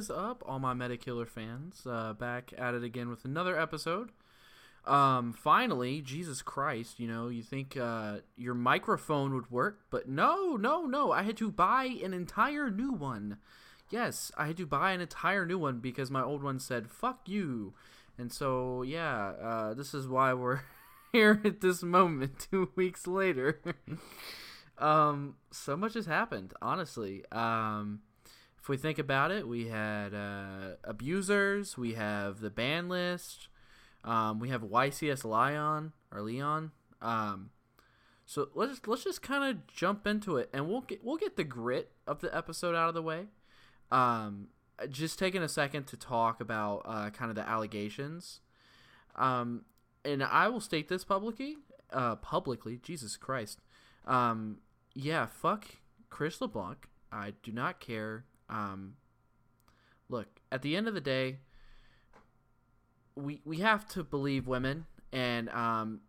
is up, all my Metakiller fans? Uh, back at it again with another episode. Um, finally, Jesus Christ, you know, you think uh, your microphone would work, but no, no, no. I had to buy an entire new one. Yes, I had to buy an entire new one because my old one said, fuck you. And so, yeah, uh, this is why we're here at this moment, two weeks later. um, so much has happened, honestly. Um, we think about it, we had uh, abusers, we have the ban list, um, we have YCS Leon or Leon. Um, so let's let's just kind of jump into it, and we'll get we'll get the grit of the episode out of the way. Um, just taking a second to talk about uh, kind of the allegations. Um, and I will state this publicly. Uh, publicly, Jesus Christ. Um, yeah, fuck Chris LeBlanc. I do not care um, look, at the end of the day, we we have to believe women, and um,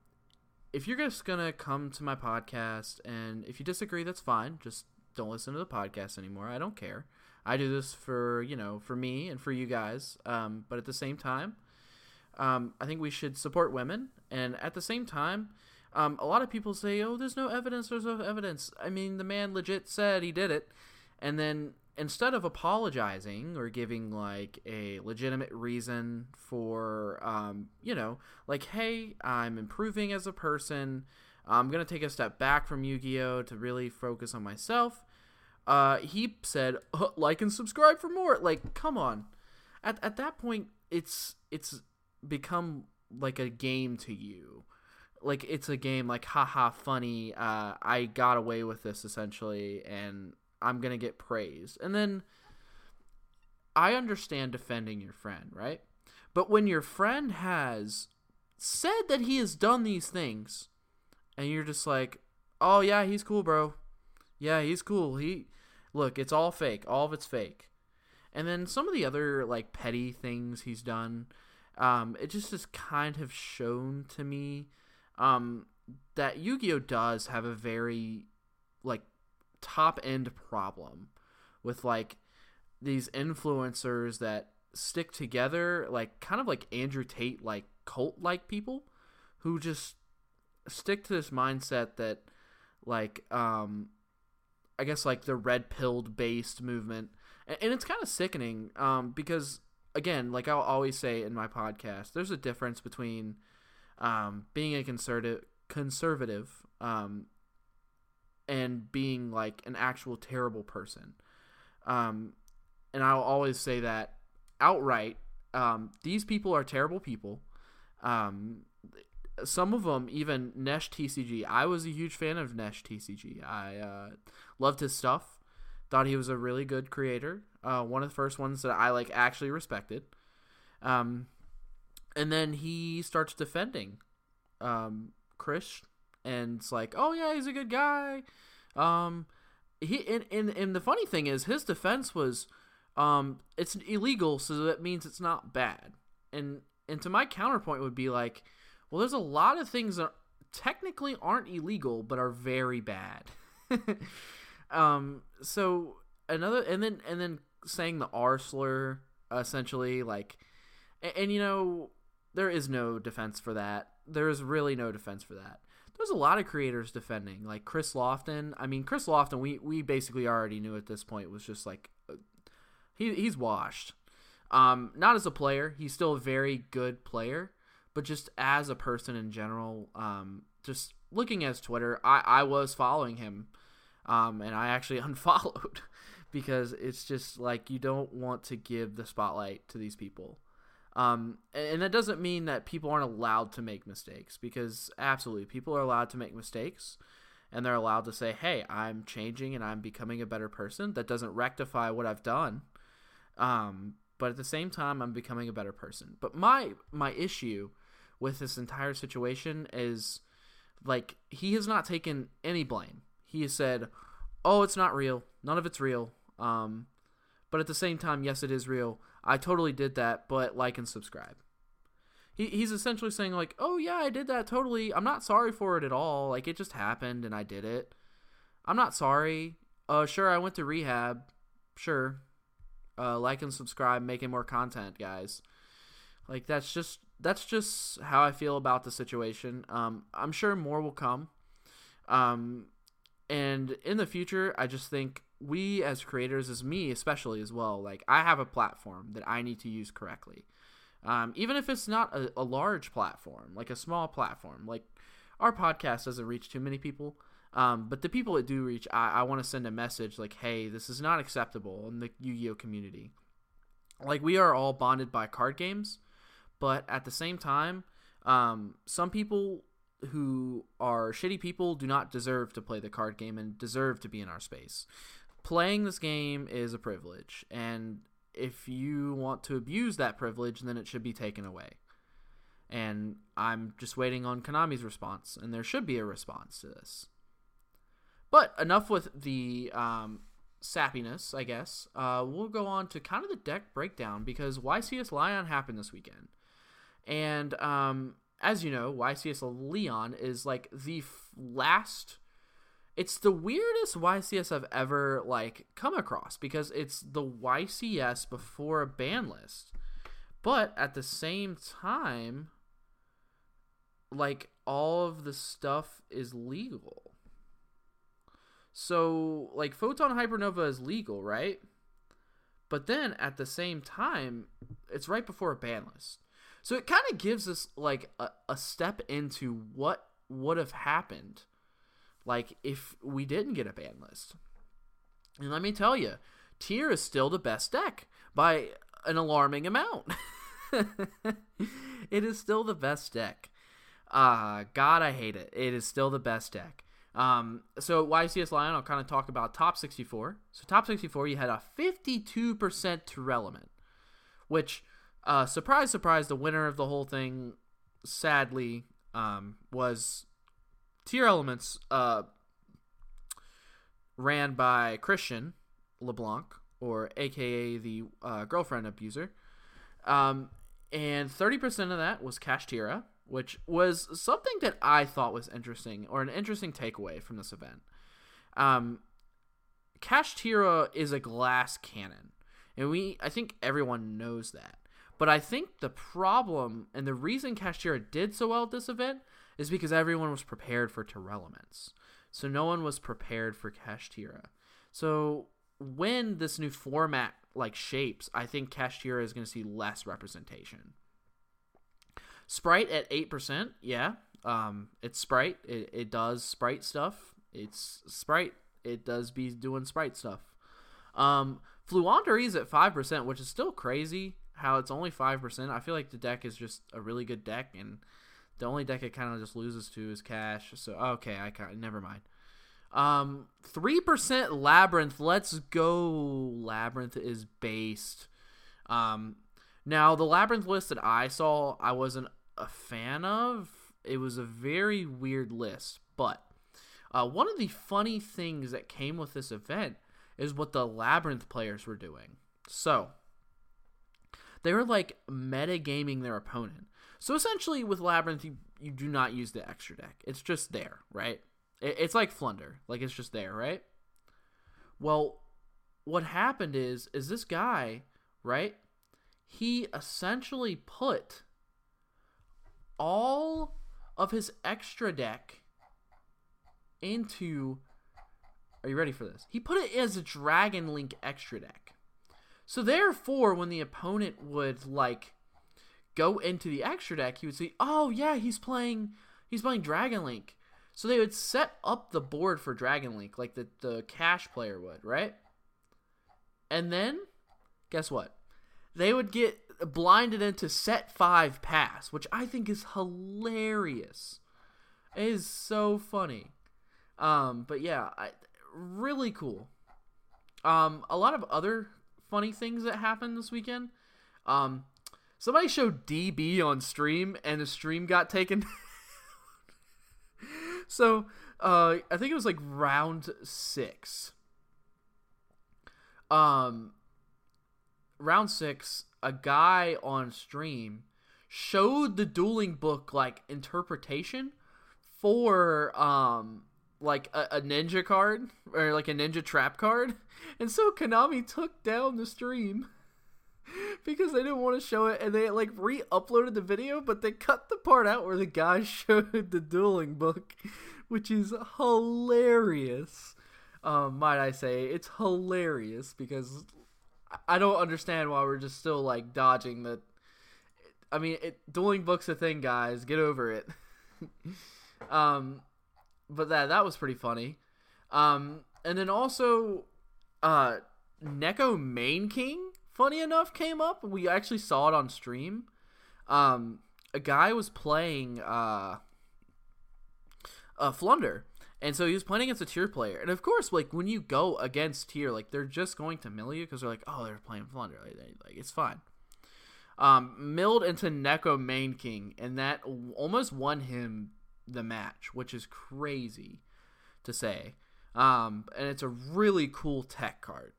if you're just gonna come to my podcast, and if you disagree, that's fine. Just don't listen to the podcast anymore. I don't care. I do this for you know for me and for you guys. Um, but at the same time, um, I think we should support women, and at the same time. Um, a lot of people say, "Oh, there's no evidence. There's no evidence." I mean, the man legit said he did it, and then instead of apologizing or giving like a legitimate reason for um, you know like hey i'm improving as a person. I'm gonna take a step back from yu-gi-oh to really focus on myself. Uh, he said uh, like and subscribe for more. Like come on. At, at that point it's it's become like a game to you. Like it's a game like haha funny uh, i got away with this essentially and I'm to get praised. And then I understand defending your friend, right? But when your friend has said that he has done these things and you're just like, "Oh yeah, he's cool, bro. Yeah, he's cool. He look, it's all fake. All of it's fake." And then some of the other like petty things he's done, um, it just has kind of shown to me um, that Yu-Gi-Oh does have a very like top end problem with like these influencers that stick together like kind of like Andrew Tate like cult like people who just stick to this mindset that like um I guess like the red pilled based movement. And, and it's kind of sickening um because again like I'll always say in my podcast there's a difference between um being a conservative conservative um and being like an actual terrible person. Um, and I'll always say that outright. Um, these people are terrible people. Um, some of them even Nesh TCG. I was a huge fan of Nesh TCG. I uh, loved his stuff. Thought he was a really good creator. Uh, one of the first ones that I like actually respected. Um, and then he starts defending um, Chris and it's like, oh yeah, he's a good guy. Um, he and, and and the funny thing is, his defense was, um, it's illegal, so that means it's not bad. And and to my counterpoint would be like, well, there's a lot of things that technically aren't illegal but are very bad. um, so another and then and then saying the R slur essentially like, and, and you know there is no defense for that. There is really no defense for that there's a lot of creators defending, like Chris Lofton. I mean, Chris Lofton, we we basically already knew at this point was just like uh, he he's washed. Um, not as a player, he's still a very good player, but just as a person in general, um, just looking at his Twitter, I I was following him, um, and I actually unfollowed because it's just like you don't want to give the spotlight to these people. Um, and that doesn't mean that people aren't allowed to make mistakes because absolutely people are allowed to make mistakes and they're allowed to say, "Hey, I'm changing and I'm becoming a better person." That doesn't rectify what I've done. Um, but at the same time, I'm becoming a better person. But my my issue with this entire situation is like he has not taken any blame. He has said, "Oh, it's not real. None of it's real." Um, but at the same time, yes, it is real. I totally did that, but like and subscribe. He, he's essentially saying like, "Oh yeah, I did that totally. I'm not sorry for it at all. Like it just happened and I did it. I'm not sorry. Uh sure, I went to rehab. Sure. Uh, like and subscribe, making more content, guys. Like that's just that's just how I feel about the situation. Um, I'm sure more will come. Um, and in the future, I just think we as creators, as me especially as well, like I have a platform that I need to use correctly. Um, even if it's not a, a large platform, like a small platform, like our podcast doesn't reach too many people. Um, but the people that do reach, I, I want to send a message like, hey, this is not acceptable in the Yu Gi Oh community. Like, we are all bonded by card games, but at the same time, um, some people who are shitty people do not deserve to play the card game and deserve to be in our space. Playing this game is a privilege, and if you want to abuse that privilege, then it should be taken away. And I'm just waiting on Konami's response, and there should be a response to this. But enough with the um, sappiness, I guess. Uh, we'll go on to kind of the deck breakdown because YCS Leon happened this weekend. And um, as you know, YCS Leon is like the f- last. It's the weirdest YCS I've ever like come across because it's the YCS before a ban list, but at the same time, like all of the stuff is legal. So, like, Photon Hypernova is legal, right? But then at the same time, it's right before a ban list. So it kind of gives us, like, a, a step into what would have happened, like, if we didn't get a ban list. And let me tell you, Tear is still the best deck by an alarming amount. it is still the best deck. Uh, God, I hate it. It is still the best deck. Um, so YCS Lion, I'll kind of talk about top 64. So top 64, you had a 52% Tearlament, which, uh, surprise, surprise, the winner of the whole thing, sadly, um, was Tearlaments, uh, ran by Christian LeBlanc, or AKA the uh, girlfriend abuser. Um, and 30% of that was Kashtira, which was something that I thought was interesting or an interesting takeaway from this event. Um, Kashtira is a glass cannon, and we I think everyone knows that. But I think the problem and the reason Kashtira did so well at this event is because everyone was prepared for Tearlaments. So no one was prepared for Kashtira. So when this new format like shapes, I think Kashtira is going to see less representation. Spright at eight percent, yeah. Um, it's Spright. It, it does Spright stuff. It's Spright. It does be doing Spright stuff. Um, is at five percent, which is still crazy. How it's only five percent. I feel like the deck is just a really good deck, and the only deck it kind of just loses to is Kash. So okay, I kind never mind. Um, three percent Labrynth. Let's go. Labrynth is based. Um, now the Labrynth list that I saw, I wasn't a fan of. It was a very weird list, but uh, one of the funny things that came with this event is what the Labrynth players were doing. So, they were like metagaming their opponent. So essentially, with Labrynth, you, you do not use the extra deck. It's just there, right? It, it's like Flunder, like it's just there, right? Well, what happened is, is this guy, right? He essentially put all of his extra deck into. Are you ready for this? He put it as a Dragon Link extra deck. So therefore, when the opponent would like go into the extra deck, he would see, oh yeah, he's playing he's playing Dragon Link. So they would set up the board for Dragon Link like the, the Kash player would, right? And then, guess what? They would get blinded into set five pass, which I think is hilarious. It is so funny. Um, but yeah, I, really cool. Um, a lot of other funny things that happened this weekend. Um, somebody showed DB on stream, and the stream got taken. so, uh, I think it was like round six. Um, round six, a guy on stream showed the dueling book like interpretation for um like a, a ninja card or like a ninja trap card, and so Konami took down the stream because they didn't want to show it, and they like re-uploaded the video, but they cut the part out where the guy showed the dueling book, which is hilarious. Um, might I say it's hilarious because I don't understand why we're just still like dodging the. I mean, it, dueling books a thing, guys. Get over it. um, but that that was pretty funny. Um, and then also, uh, Neko Mane King, funny enough, came up. We actually saw it on stream. Um, a guy was playing uh, a Flunder, and so he was playing against a tear player. And of course, like when you go against tear, like they're just going to mill you because they're like, oh, they're playing Flunder, like, like it's fine. Um, milled into Neko Mane King, and that almost won him the match, which is crazy to say. Um, and it's a really cool tech card.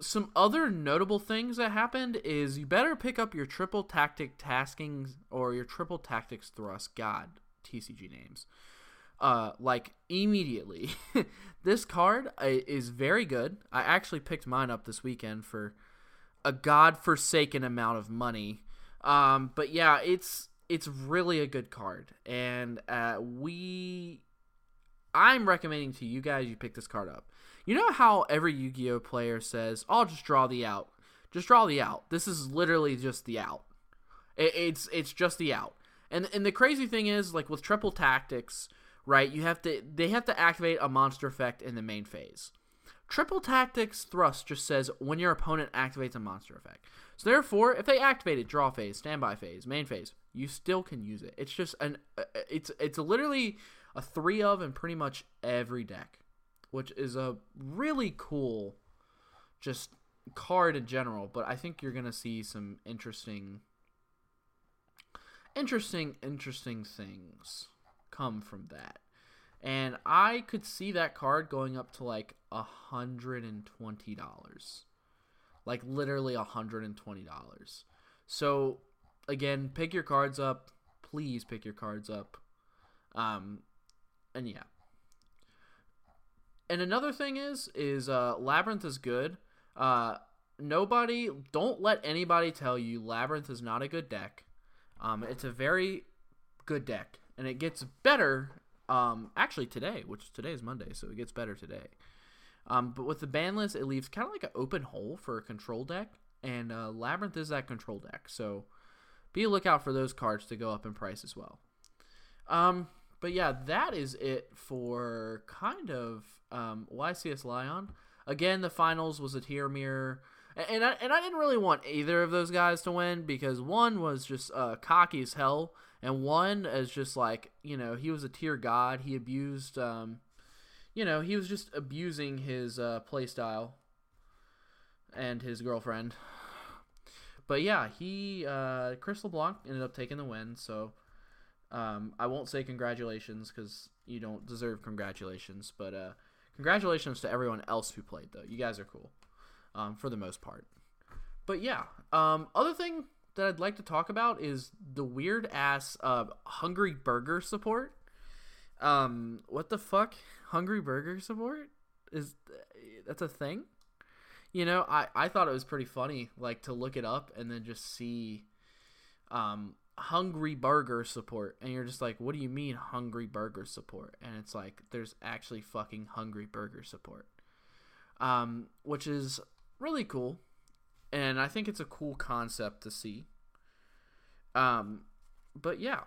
Some other notable things that happened is you better pick up your triple tactic taskings or your triple tactics thrust. God, TCG names. Uh, like immediately. this card uh, is very good. I actually picked mine up this weekend for a godforsaken amount of money. Um, but yeah, it's it's really a good card, and uh, we, I'm recommending to you guys you pick this card up. You know how every Yu-Gi-Oh player says, "I'll just draw the out." Just draw the out. This is literally just the out. It, it's it's just the out. And and the crazy thing is, like with triple tactics, right? You have to they have to activate a monster effect in the main phase. Triple Tactics Thrust just says when your opponent activates a monster effect. So therefore, if they activate it, draw phase, standby phase, main phase, you still can use it. It's just an uh, it's it's literally a three of in pretty much every deck, which is a really cool just card in general. But I think you're gonna see some interesting, interesting, interesting things come from that and I could see that card going up to like a hundred and twenty dollars, like literally a hundred and twenty dollars. So again, pick your cards up. Please pick your cards up. Um, and yeah. And another thing is, is uh, Labrynth is good. Uh, nobody, don't let anybody tell you Labrynth is not a good deck. Um, it's a very good deck, and it gets better um, actually today, which today is Monday, so it gets better today. Um, but with the ban list, it leaves kind of like an open hole for a control deck, and uh, Labrynth is that control deck. So be a lookout for those cards to go up in price as well. Um, but yeah, that is it for kind of um, YCS Lion. Again, the finals was a tear mirror. And I, and I didn't really want either of those guys to win because one was just uh, cocky as hell and one is just like you know he was a tear god. He abused, um, you know, he was just abusing his uh, and his girlfriend. But yeah, he uh, Chris LeBlanc ended up taking the win. So um, I won't say congratulations because you don't deserve congratulations. But uh, congratulations to everyone else who played though. You guys are cool um, for the most part. But yeah, um, other thing that I'd like to talk about is the weird ass uh, Hungry Burger support. Um, what the fuck? Hungry Burger support is that's a thing. You know, I I thought it was pretty funny, like to look it up and then just see, um, Hungry Burger support, and you're just like, what do you mean Hungry Burger support? And it's like there's actually fucking Hungry Burger support, um, which is really cool and I think it's a cool concept to see. Um, but yeah,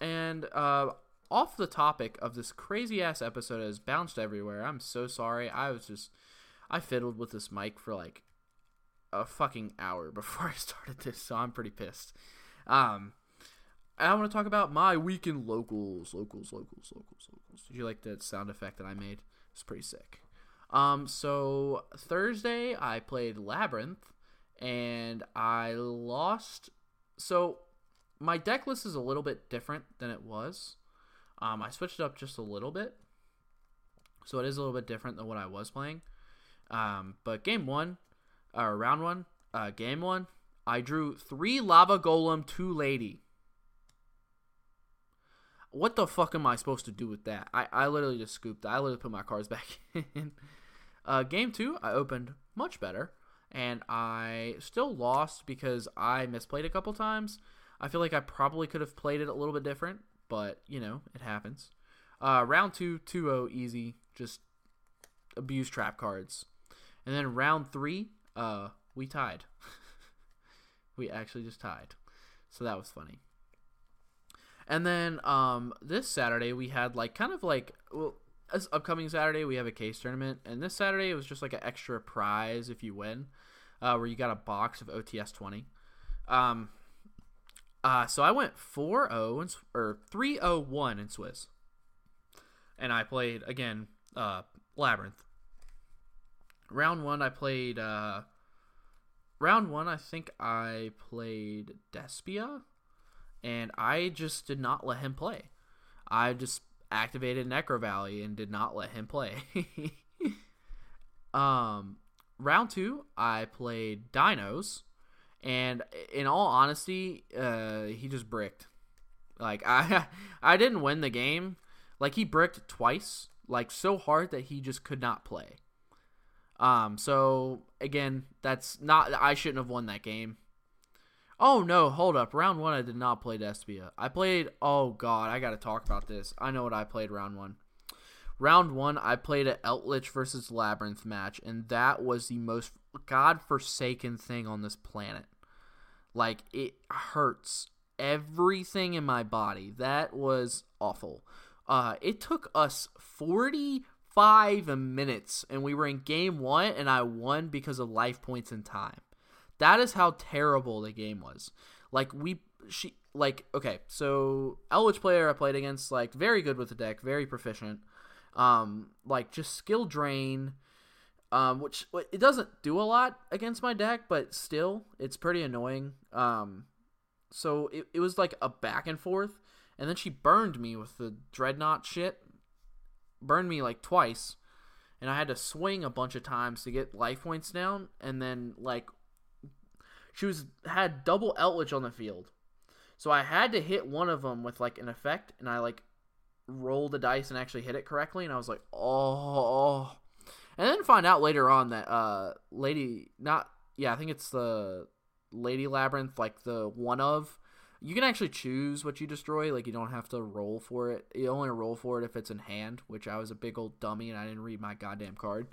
and uh, off the topic of this crazy ass episode has bounced everywhere. I'm so sorry. I was just I fiddled with this mic for like a fucking hour before I started this, so I'm pretty pissed. Um, I want to talk about my weekend locals, locals, locals, locals, locals. Did you like that sound effect that I made? It's pretty sick. Um, so Thursday I played Labrynth and I lost. So my deck list is a little bit different than it was. Um, I switched it up just a little bit, so it is a little bit different than what I was playing. Um, but game one, or round one, uh, game one, I drew three lava golem, two lady. what the fuck am I supposed to do with that? I, I literally just scooped. I literally put my cards back in. Uh, game two, I opened much better, and I still lost because I misplayed a couple times. I feel like I probably could have played it a little bit different, but you know, it happens. Uh, round two, 2 0, easy. Just abuse trap cards. And then round three, uh, we tied. we actually just tied. So that was funny. And then um, this Saturday we had like kind of like well this upcoming Saturday we have a case tournament, and this Saturday it was just like an extra prize if you win, uh, where you got a box of OTS twenty. Um, uh, so I went 4-0 or 3-0-1 in Swiss, and I played again uh, Labrynth. Round one I played. Uh, round one I think I played Despia, and I just did not let him play. I just activated Necro Valley and did not let him play. um, round two, I played Dinos, and in all honesty, uh, he just bricked. Like I, I didn't win the game. Like he bricked twice, like so hard that he just could not play. Um, so again, that's not. I shouldn't have won that game. Oh no, hold up. Round one, I did not play Despia. I played. Oh god, I gotta talk about this. I know what I played round one. Round one, I played an Eldritch versus Labrynth match, and that was the most god-forsaken thing on this planet. Like it hurts everything in my body. That was awful. Uh, it took us forty-five minutes, and we were in game one, and I won because of life points and time. That is how terrible the game was. Like we she like okay, so Eldritch player I played against like very good with the deck, very proficient. Um like just skill drain um which it doesn't do a lot against my deck, but still it's pretty annoying. Um so it, it was like a back and forth and then she burned me with the dreadnought shit. Burned me like twice and I had to swing a bunch of times to get life points down and then like she was had double Eldritch on the field. So I had to hit one of them with like an effect, and I like rolled the dice and actually hit it correctly, and I was like, oh. And then find out later on that uh, lady, not yeah, I think it's the lady Labrynth, like the one of. You can actually choose what you destroy. Like you don't have to roll for it. You only roll for it if it's in hand, which I was a big old dummy and I didn't read my goddamn card.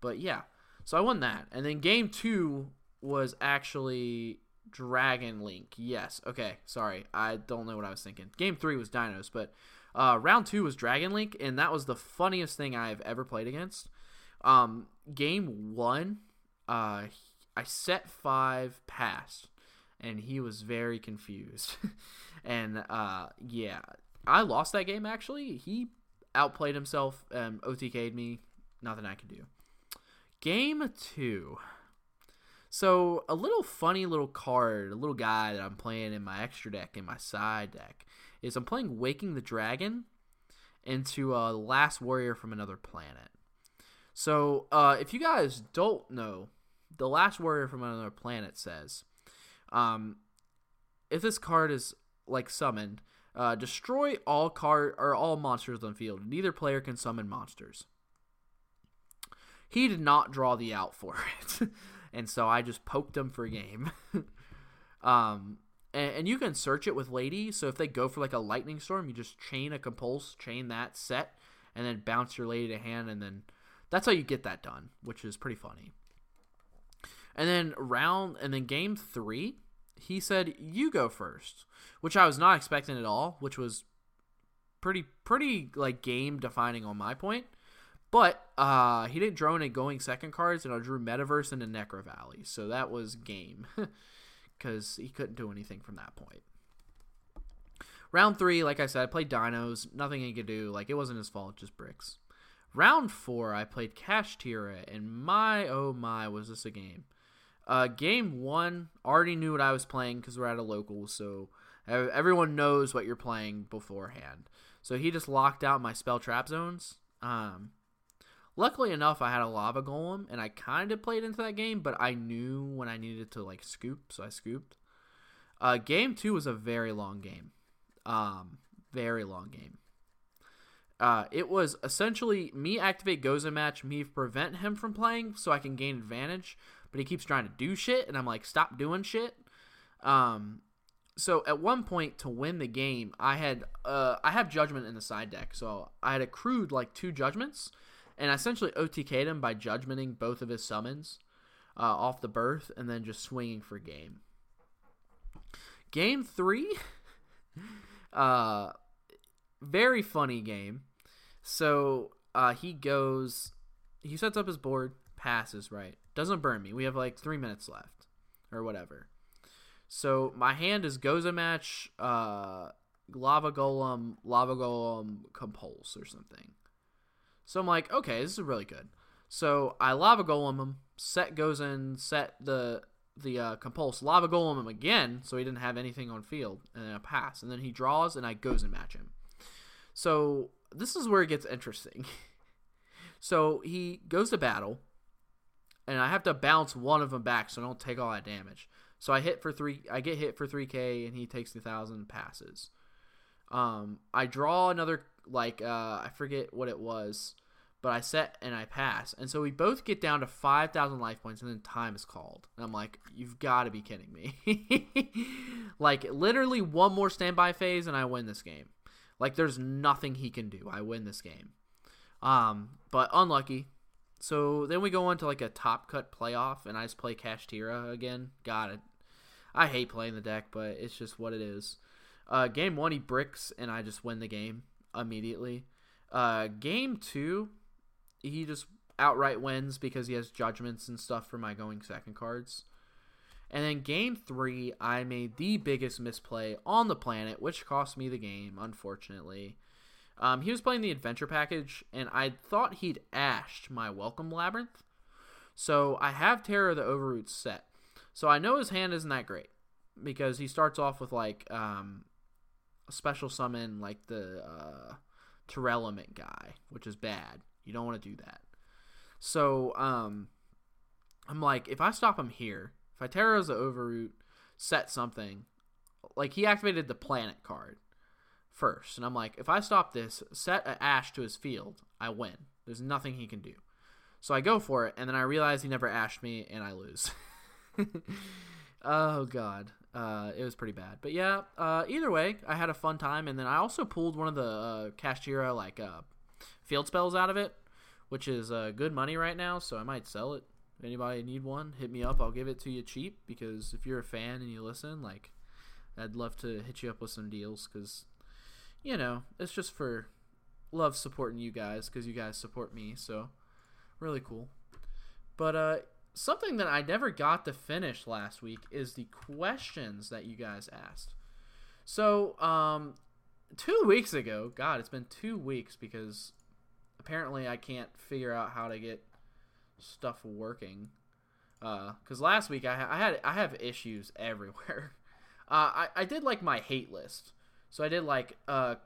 But yeah, so I won that, and then game two was actually Dragon Link. Yes. Okay. Sorry. I don't know what I was thinking. Game three was Dinos, but uh, round two was Dragon Link, and that was the funniest thing I've ever played against. Um, game one, uh, I set five past, and he was very confused. and uh, yeah, I lost that game actually. He outplayed himself, um, OTK'd me. Nothing I could do. Game two. So a little funny little card, a little guy that I'm playing in my extra deck, in my side deck, is I'm playing Waking the Dragon into a uh, Last Warrior from Another Planet. So uh, if you guys don't know, the Last Warrior from Another Planet says, um, if this card is like summoned, uh, destroy all card or all monsters on field. Neither player can summon monsters. He did not draw the out for it and so I just poked him for game. um, and, and, you can search it with Lady. So if they go for like a lightning storm, you just chain a compulse, chain that set, and then bounce your Lady to hand, and then that's how you get that done, which is pretty funny. And then round, and then game three, he said you go first, which I was not expecting at all, which was pretty pretty like game defining on my point. But uh, he didn't draw any going second cards, and I drew Metaverse a Necro Valley. So that was game. Because he couldn't do anything from that point. Round three, like I said, I played Dinos. Nothing he could do. Like, it wasn't his fault, just bricks. Round four, I played Kashtira, and my, oh my, was this a game. Uh, game one, already knew what I was playing because we're at a local, so everyone knows what you're playing beforehand. So he just locked out my spell trap zones. Um, Luckily enough, I had a lava golem, and I kind of played into that game, but I knew when I needed to like scoop, so I scooped. Uh, game two was a very long game, um, very long game. Uh, it was essentially me activate Gozen match, me prevent him from playing so I can gain advantage, but he keeps trying to do shit, and I'm like, stop doing shit. Um, so at one point to win the game, I had uh, I have judgment in the side deck, so I had accrued like two judgments, and I essentially OTK'd him by judgmenting both of his summons uh, off the berth, and then just swinging for game. Game three, uh, very funny game. So uh, he goes, he sets up his board, passes right, doesn't burn me. We have like three minutes left, or whatever. So my hand is Gozen match, uh, Lava Golem, Lava Golem, Compulse or something. So I'm like, okay, this is really good. So I Lava Golem him, set Gozen, set the the uh, Compulse, Lava Golem him again, so he didn't have anything on field, and then I pass. And then he draws, and I Gozen match him. So this is where it gets interesting. so he goes to battle, and I have to bounce one of them back so I don't take all that damage. So I hit for three. I get hit for three K, and he takes the thousand passes. Um, I draw another like uh, I forget what it was, but I set and I pass, and so we both get down to five thousand life points, and then time is called, and I'm like, you've got to be kidding me! like literally one more standby phase, and I win this game. Like there's nothing he can do. I win this game. Um, but unlucky. So then we go into like a top cut playoff, and I just play Kashtira again. Got it. I hate playing the deck, but it's just what it is. Uh, game one, he bricks, and I just win the game immediately. Uh, game two, he just outright wins because he has judgments and stuff for my going second cards. And then game three, I made the biggest misplay on the planet, which cost me the game, unfortunately. Um, he was playing the adventure package, and I thought he'd ashed my welcome Labrynth. So I have Terror of the Overroot set. So I know his hand isn't that great because he starts off with like um, a special summon like the uh, guy, which is bad. You don't want to do that. So um, I'm like, if I stop him here, I the Overroot, set something, like he activated the planet card first, and I'm like, if I stop this, set an Ash to his field, I win. There's nothing he can do. So I go for it, and then I realize he never ashed me, and I lose. oh god, uh, it was pretty bad. But yeah, uh, either way, I had a fun time, and then I also pulled one of the uh, Kashtira like uh, field spells out of it, which is uh, good money right now. So I might sell it. If anybody need one, hit me up. I'll give it to you cheap because if you're a fan and you listen, like, I'd love to hit you up with some deals because, you know, it's just for love supporting you guys because you guys support me. So really cool. But uh, something that I never got to finish last week is the questions that you guys asked. So, um, two weeks ago, God, it's been two weeks because apparently I can't figure out how to get stuff working. Uh because uh, last week I, I, had I have issues everywhere. Uh, I I did like my hate list, so I did like uh,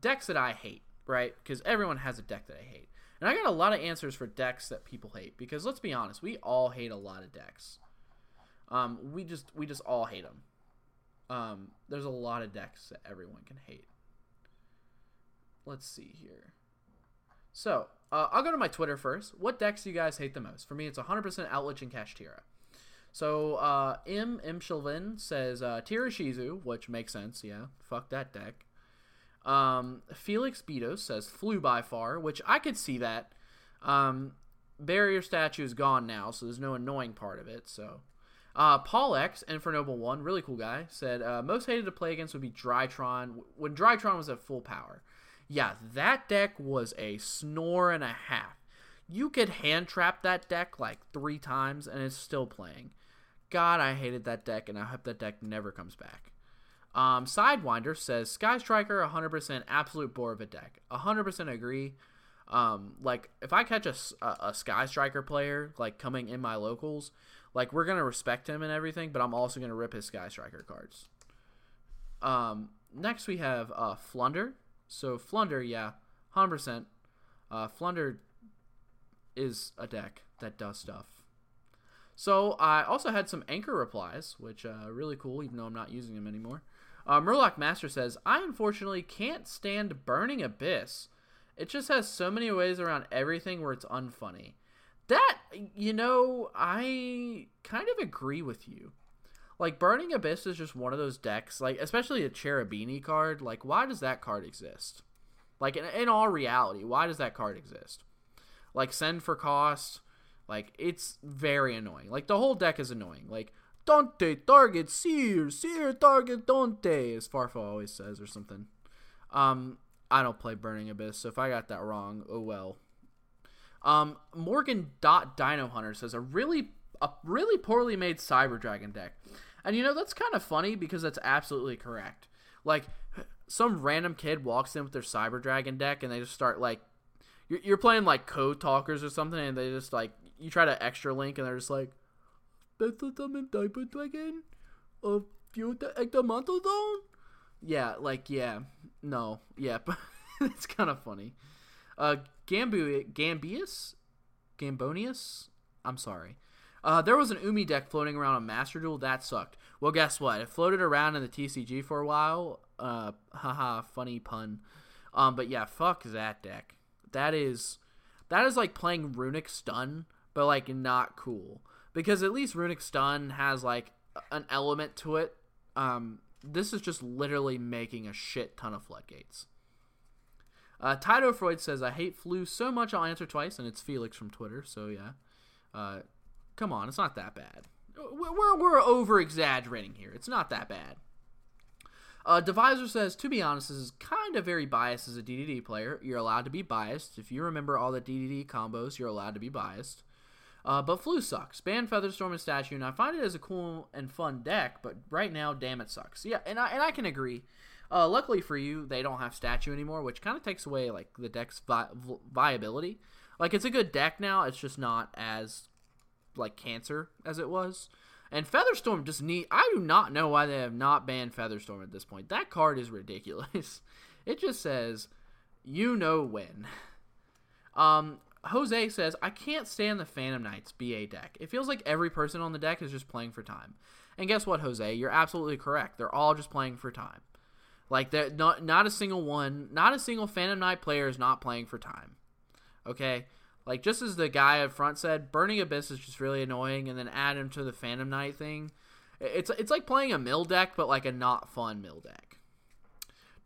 decks that I hate, right? Because everyone has a deck that I hate. And I got a lot of answers for decks that people hate because let's be honest, we all hate a lot of decks. Um, we just we just all hate them. Um, there's a lot of decks that everyone can hate. Let's see here. So uh, I'll go to my Twitter first. What decks do you guys hate the most? For me, it's 100% Outlich and Kashtira. So uh, M M Shilvin says uh, Shizu, which makes sense. Yeah, fuck that deck. Um, Felix Betos says Floo by far, which I could see that. Um, barrier statue is gone now, so there's no annoying part of it. So, uh, Paul X, Infernoble One, really cool guy, said uh, most hated to play against would be Drytron when Drytron was at full power. Yeah, that deck was a snore and a half. You could hand trap that deck like three times and it's still playing. God, I hated that deck, and I hope that deck never comes back. Um, Sidewinder says Sky Striker 100% absolute bore of a deck. 100% agree. Um, like if I catch a, a, a, Sky Striker player like coming in my locals, like we're gonna respect him and everything, but I'm also gonna rip his Sky Striker cards. Um, next we have uh, Flunder. So Flunder, yeah, 100%. Uh, Flunder is a deck that does stuff. So I also had some anchor replies, which uh, really cool, even though I'm not using them anymore. Uh, Murloc Master says, I unfortunately can't stand Burning Abyss. It just has so many ways around everything where it's unfunny. That, you know, I kind of agree with you. Like, Burning Abyss is just one of those decks, like, especially a Cherubini card. Like, why does that card exist? Like, in, in all reality, why does that card exist? Like, send for cost. Like, it's very annoying. Like, the whole deck is annoying. Like, Dante target Seer, Seer target Dante, as Farfa always says, or something. Um, I don't play Burning Abyss, so if I got that wrong, oh well. Um, Morgan Dot Dino Hunter says a really a really poorly made Cyber Dragon deck, and you know that's kind of funny because that's absolutely correct. Like some random kid walks in with their Cyber Dragon deck and they just start like you're, you're playing like code talkers or something and they just like you try to extra link and they're just like Bethlehem Cyber Dragon of Futa Ectomanto Zone? Yeah, like yeah. No. Yeah, but it's kind of funny. Uh Gambu Gambius? Gambonius? I'm sorry. Uh, there was an Umi deck floating around on Master Duel. That sucked. Well, guess what? It floated around in the TCG for a while. Uh, haha, funny pun. Um, but yeah, fuck that deck. That is, that is like playing Runick Stun, but like not cool because at least Runick Stun has like an element to it. Um, this is just literally making a shit ton of floodgates. Uh, Tito Freud says, I hate Floo so much I'll answer twice, and it's Felix from Twitter, so yeah. Uh, come on, it's not that bad. We're, we're over exaggerating here. It's not that bad. Uh, Divisor says, to be honest, this is kind of very biased as a DDD player. You're allowed to be biased. If you remember all the DDD combos, you're allowed to be biased. Uh, but Floo sucks. Ban Featherstorm and Statue, and I find it as a cool and fun deck, but right now, damn it sucks. Yeah, and I, and I can agree. Uh, luckily for you, they don't have Statue anymore, which kind of takes away like the deck's vi- viability. Like it's a good deck now, it's just not as like cancer as it was. And Featherstorm just need. I do not know why they have not banned Featherstorm at this point. That card is ridiculous. It just says, "You know when." Um, Jose says, "I can't stand the Phantom Knights BA deck. It feels like every person on the deck is just playing for time." And guess what, Jose? You're absolutely correct. They're all just playing for time. Like that, not not a single one, not a single Phantom Knight player is not playing for time. Okay, like just as the guy up front said, Burning Abyss is just really annoying, and then add him to the Phantom Knight thing. It's it's like playing a mill deck, but like a not fun mill deck.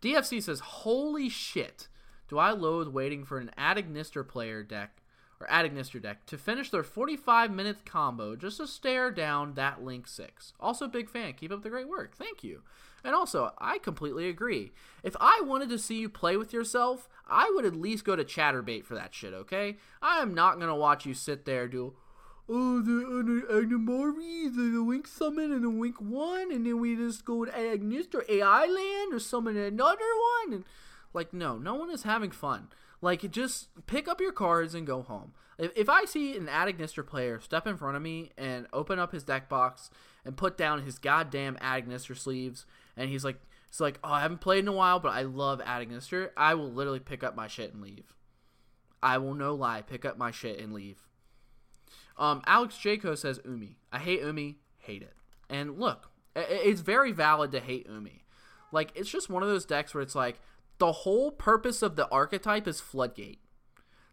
DFC says, "Holy shit! Do I loathe waiting for an Adignister player deck or Adignister deck to finish their 45 minute combo just to stare down that Link Six." Also, big fan. Keep up the great work. Thank you. And also, I completely agree. If I wanted to see you play with yourself, I would at least go to Chaturbate for that shit, okay? I am not gonna watch you sit there do, oh, the Animari, the, the Wink Summon, and the Wink 1, and then we just go to Agnis or AI Land or summon another one. And, like, no, no one is having fun. Like, just pick up your cards and go home. If, if I see an Adignister player step in front of me and open up his deck box and put down his goddamn Adignister sleeves and he's like, it's like, oh, I haven't played in a while, but I love Adignister. I will literally pick up my shit and leave. I will no lie, pick up my shit and leave. Um, Alex Jaco says Umi. I hate Umi, hate it. And look, it's very valid to hate Umi. Like, it's just one of those decks where it's like, the whole purpose of the archetype is Floodgate.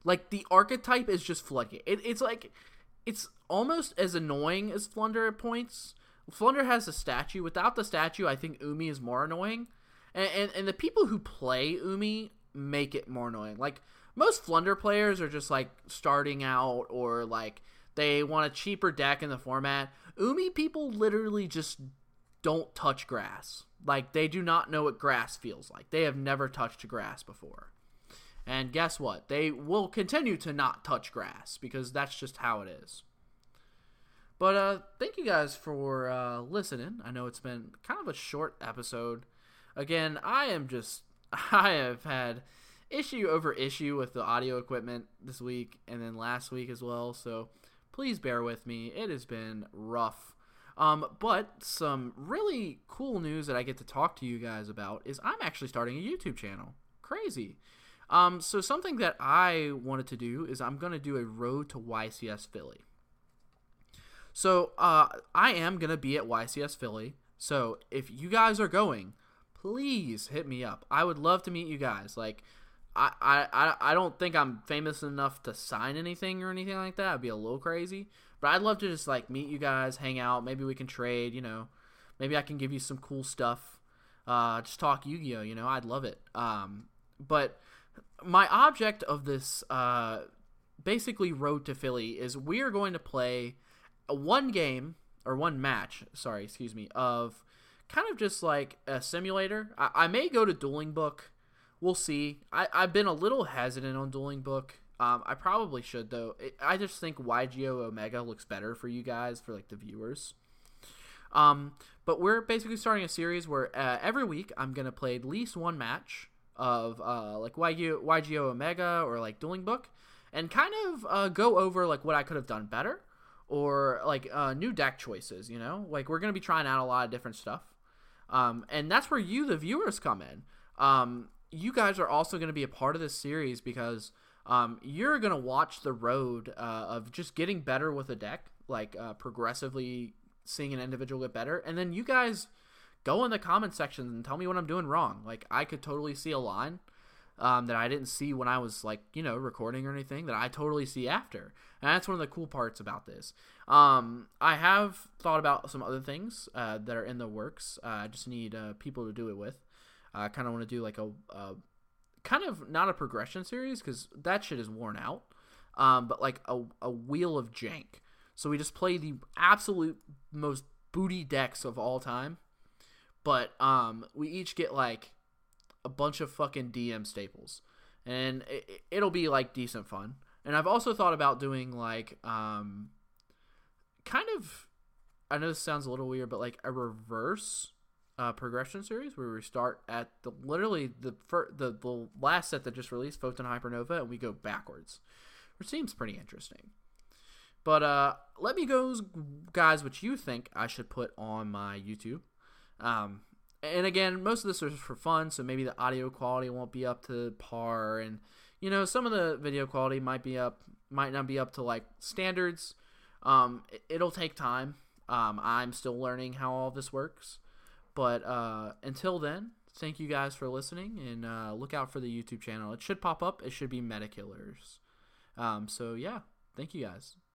Like, the archetype is just Floodgate. It, it's like, it's almost as annoying as Flunder at points, Flunder has a statue. Without the statue, I think Umi is more annoying. And, and, and the people who play Umi make it more annoying. Like, most Flunder players are just like starting out or like they want a cheaper deck in the format. Umi people literally just don't touch grass. Like, they do not know what grass feels like. They have never touched grass before. And guess what? They will continue to not touch grass because that's just how it is. But uh, thank you guys for uh, listening. I know it's been kind of a short episode. Again, I am just I have had issue over issue with the audio equipment this week and then last week as well. So please bear with me. It has been rough. Um, but some really cool news that I get to talk to you guys about is I'm actually starting a YouTube channel. Crazy. Um, so something that I wanted to do is I'm going to do a road to YCS Philly. So uh, I am gonna be at YCS Philly. So if you guys are going, please hit me up. I would love to meet you guys. Like, I, I, I don't think I'm famous enough to sign anything or anything like that. I'd be a little crazy. But I'd love to just like meet you guys, hang out. Maybe we can trade. You know, maybe I can give you some cool stuff. Uh, just talk Yu-Gi-Oh. You know, I'd love it. Um, but my object of this, uh, basically road to Philly is we are going to play one game or one match. Sorry, excuse me. Of kind of just like a simulator. I, I may go to Dueling Book. We'll see. I, I've been a little hesitant on Dueling Book. Um, I probably should though. It, I just think YGO Omega looks better for you guys, for like the viewers. Um, but we're basically starting a series where uh, every week I'm gonna play at least one match of uh, like YGO, YGO Omega or like Dueling Book, and kind of uh, go over like what I could have done better or like uh, new deck choices. You know, like we're gonna be trying out a lot of different stuff. Um, and that's where you, the viewers, come in. Um, you guys are also to be a part of this series because um, you're to watch the road uh, of just getting better with a deck, like uh, progressively seeing an individual get better. And then you guys go in the comment section and tell me what I'm doing wrong. Like, I could totally see a line um, that I didn't see when I was like you know recording or anything that I totally see after, and that's one of the cool parts about this. Um, I have thought about some other things uh, that are in the works. Uh, I just need uh, people to do it with. I kind of want to do like a, a, kind of not a progression series because that shit is worn out, um, but like a, a wheel of jank. So we just play the absolute most booty decks of all time, but um, we each get like a bunch of fucking DM staples, and it, will be like decent fun. And I've also thought about doing like um, kind of. I know this sounds a little weird, but like a reverse uh, progression series where we start at the literally the fir- the the last set that just released, Photon Hypernova, and we go backwards, which seems pretty interesting. But uh, let me go, guys, what you think I should put on my YouTube. Um, and again, most of this is for fun, so maybe the audio quality won't be up to par, and you know some of the video quality might be up, might not be up to like standards. Um, it, will take time. Um, I'm still learning how all this works, but uh, until then, thank you guys for listening, and uh, look out for the YouTube channel. It should pop up. It should be Meta Killers. Um, so yeah, thank you guys.